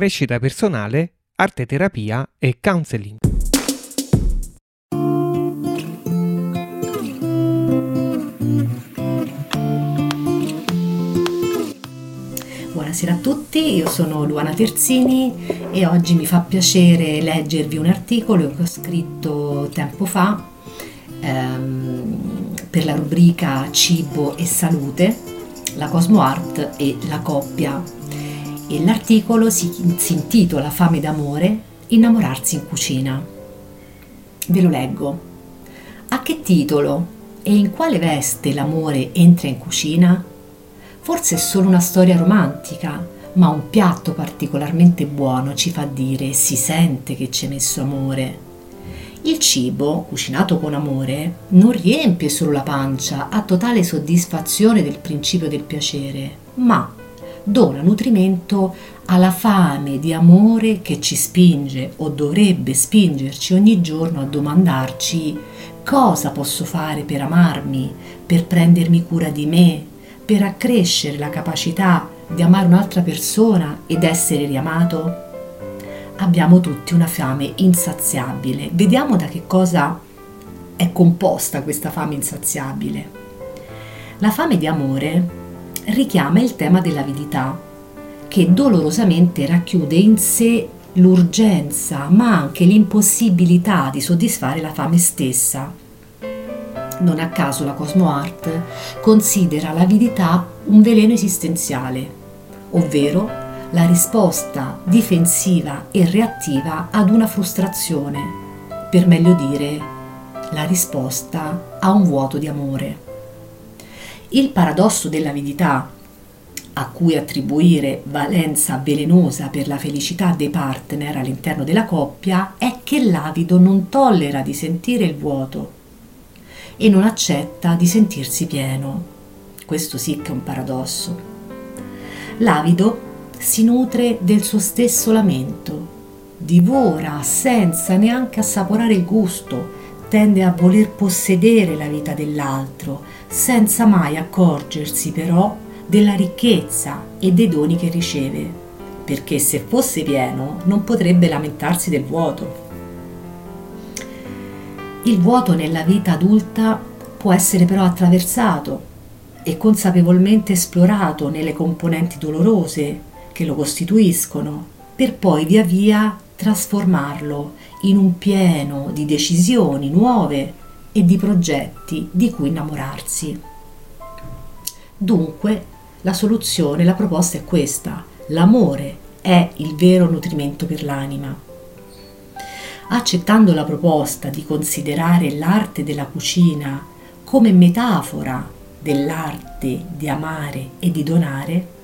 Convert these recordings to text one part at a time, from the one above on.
crescita personale, arte terapia e counseling. Buonasera a tutti, io sono Luana Terzini e oggi mi fa piacere leggervi un articolo che ho scritto tempo fa ehm, per la rubrica Cibo e Salute, la Cosmo Art e la coppia. L'articolo si, si intitola Fame d'amore, innamorarsi in cucina. Ve lo leggo. A che titolo e in quale veste l'amore entra in cucina? Forse è solo una storia romantica, ma un piatto particolarmente buono ci fa dire si sente che ci è messo amore. Il cibo, cucinato con amore, non riempie solo la pancia a totale soddisfazione del principio del piacere, ma dona nutrimento alla fame di amore che ci spinge o dovrebbe spingerci ogni giorno a domandarci cosa posso fare per amarmi, per prendermi cura di me, per accrescere la capacità di amare un'altra persona ed essere riamato? Abbiamo tutti una fame insaziabile. Vediamo da che cosa è composta questa fame insaziabile. La fame di amore richiama il tema dell'avidità, che dolorosamente racchiude in sé l'urgenza, ma anche l'impossibilità di soddisfare la fame stessa non a caso la Cosmo Art considera l'avidità un veleno esistenziale, ovvero la risposta difensiva e reattiva ad una frustrazione, per meglio dire la risposta a un vuoto di amore. Il paradosso dell'avidità, a cui attribuire valenza velenosa per la felicità dei partner all'interno della coppia, è che l'avido non tollera di sentire il vuoto e non accetta di sentirsi pieno. Questo sì che è un paradosso. L'avido si nutre del suo stesso lamento, divora senza neanche assaporare il gusto, tende a voler possedere la vita dell'altro, senza mai accorgersi però della ricchezza e dei doni che riceve, perché se fosse pieno non potrebbe lamentarsi del vuoto. Il vuoto nella vita adulta può essere però attraversato e consapevolmente esplorato nelle componenti dolorose che lo costituiscono, per poi via via trasformarlo in un pieno di decisioni nuove e di progetti di cui innamorarsi. Dunque, la soluzione, la proposta è questa. L'amore è il vero nutrimento per l'anima accettando la proposta di considerare l'arte della cucina come metafora dell'arte di amare e di donare,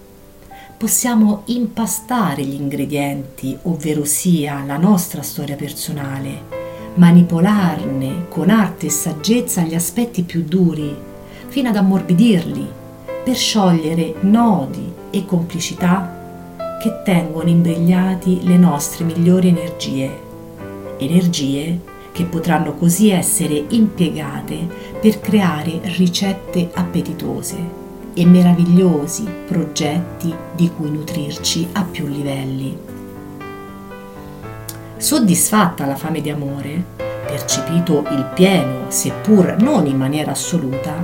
possiamo impastare gli ingredienti, ovvero sia la nostra storia personale, manipolarne con arte e saggezza gli aspetti più duri, fino ad ammorbidirli, per sciogliere nodi e complicità che tengono imbrigliati le nostre migliori energie. Energie che potranno così essere impiegate per creare ricette appetitose e meravigliosi progetti di cui nutrirci a più livelli. Soddisfatta la fame di amore, percepito il pieno, seppur non in maniera assoluta,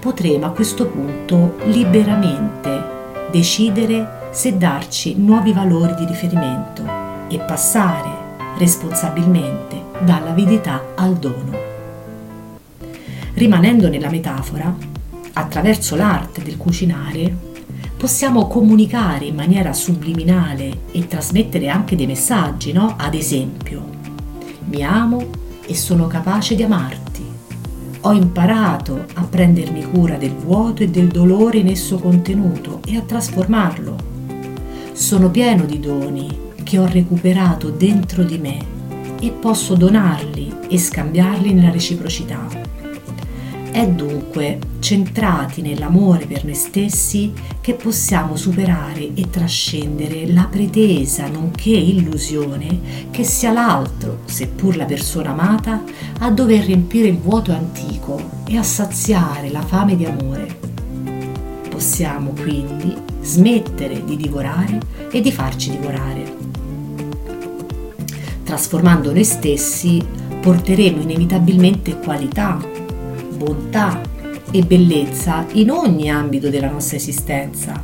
potremo a questo punto liberamente decidere se darci nuovi valori di riferimento e passare responsabilmente dall'avidità al dono. Rimanendo nella metafora, attraverso l'arte del cucinare, possiamo comunicare in maniera subliminale e trasmettere anche dei messaggi, no? Ad esempio, mi amo e sono capace di amarti. Ho imparato a prendermi cura del vuoto e del dolore in esso contenuto e a trasformarlo. Sono pieno di doni che ho recuperato dentro di me e posso donarli e scambiarli nella reciprocità. È dunque centrati nell'amore per noi stessi che possiamo superare e trascendere la pretesa nonché illusione che sia l'altro, seppur la persona amata, a dover riempire il vuoto antico e a saziare la fame di amore. Possiamo quindi smettere di divorare e di farci divorare. Trasformando noi stessi porteremo inevitabilmente qualità, bontà e bellezza in ogni ambito della nostra esistenza,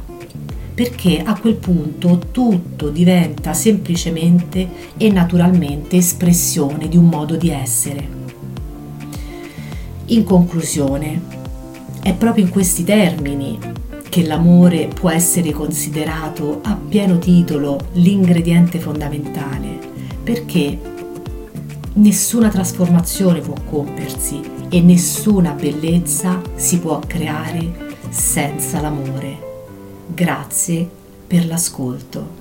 perché a quel punto tutto diventa semplicemente e naturalmente espressione di un modo di essere. In conclusione, è proprio in questi termini che l'amore può essere considerato a pieno titolo l'ingrediente fondamentale, perché nessuna trasformazione può compiersi e nessuna bellezza si può creare senza l'amore. Grazie per l'ascolto.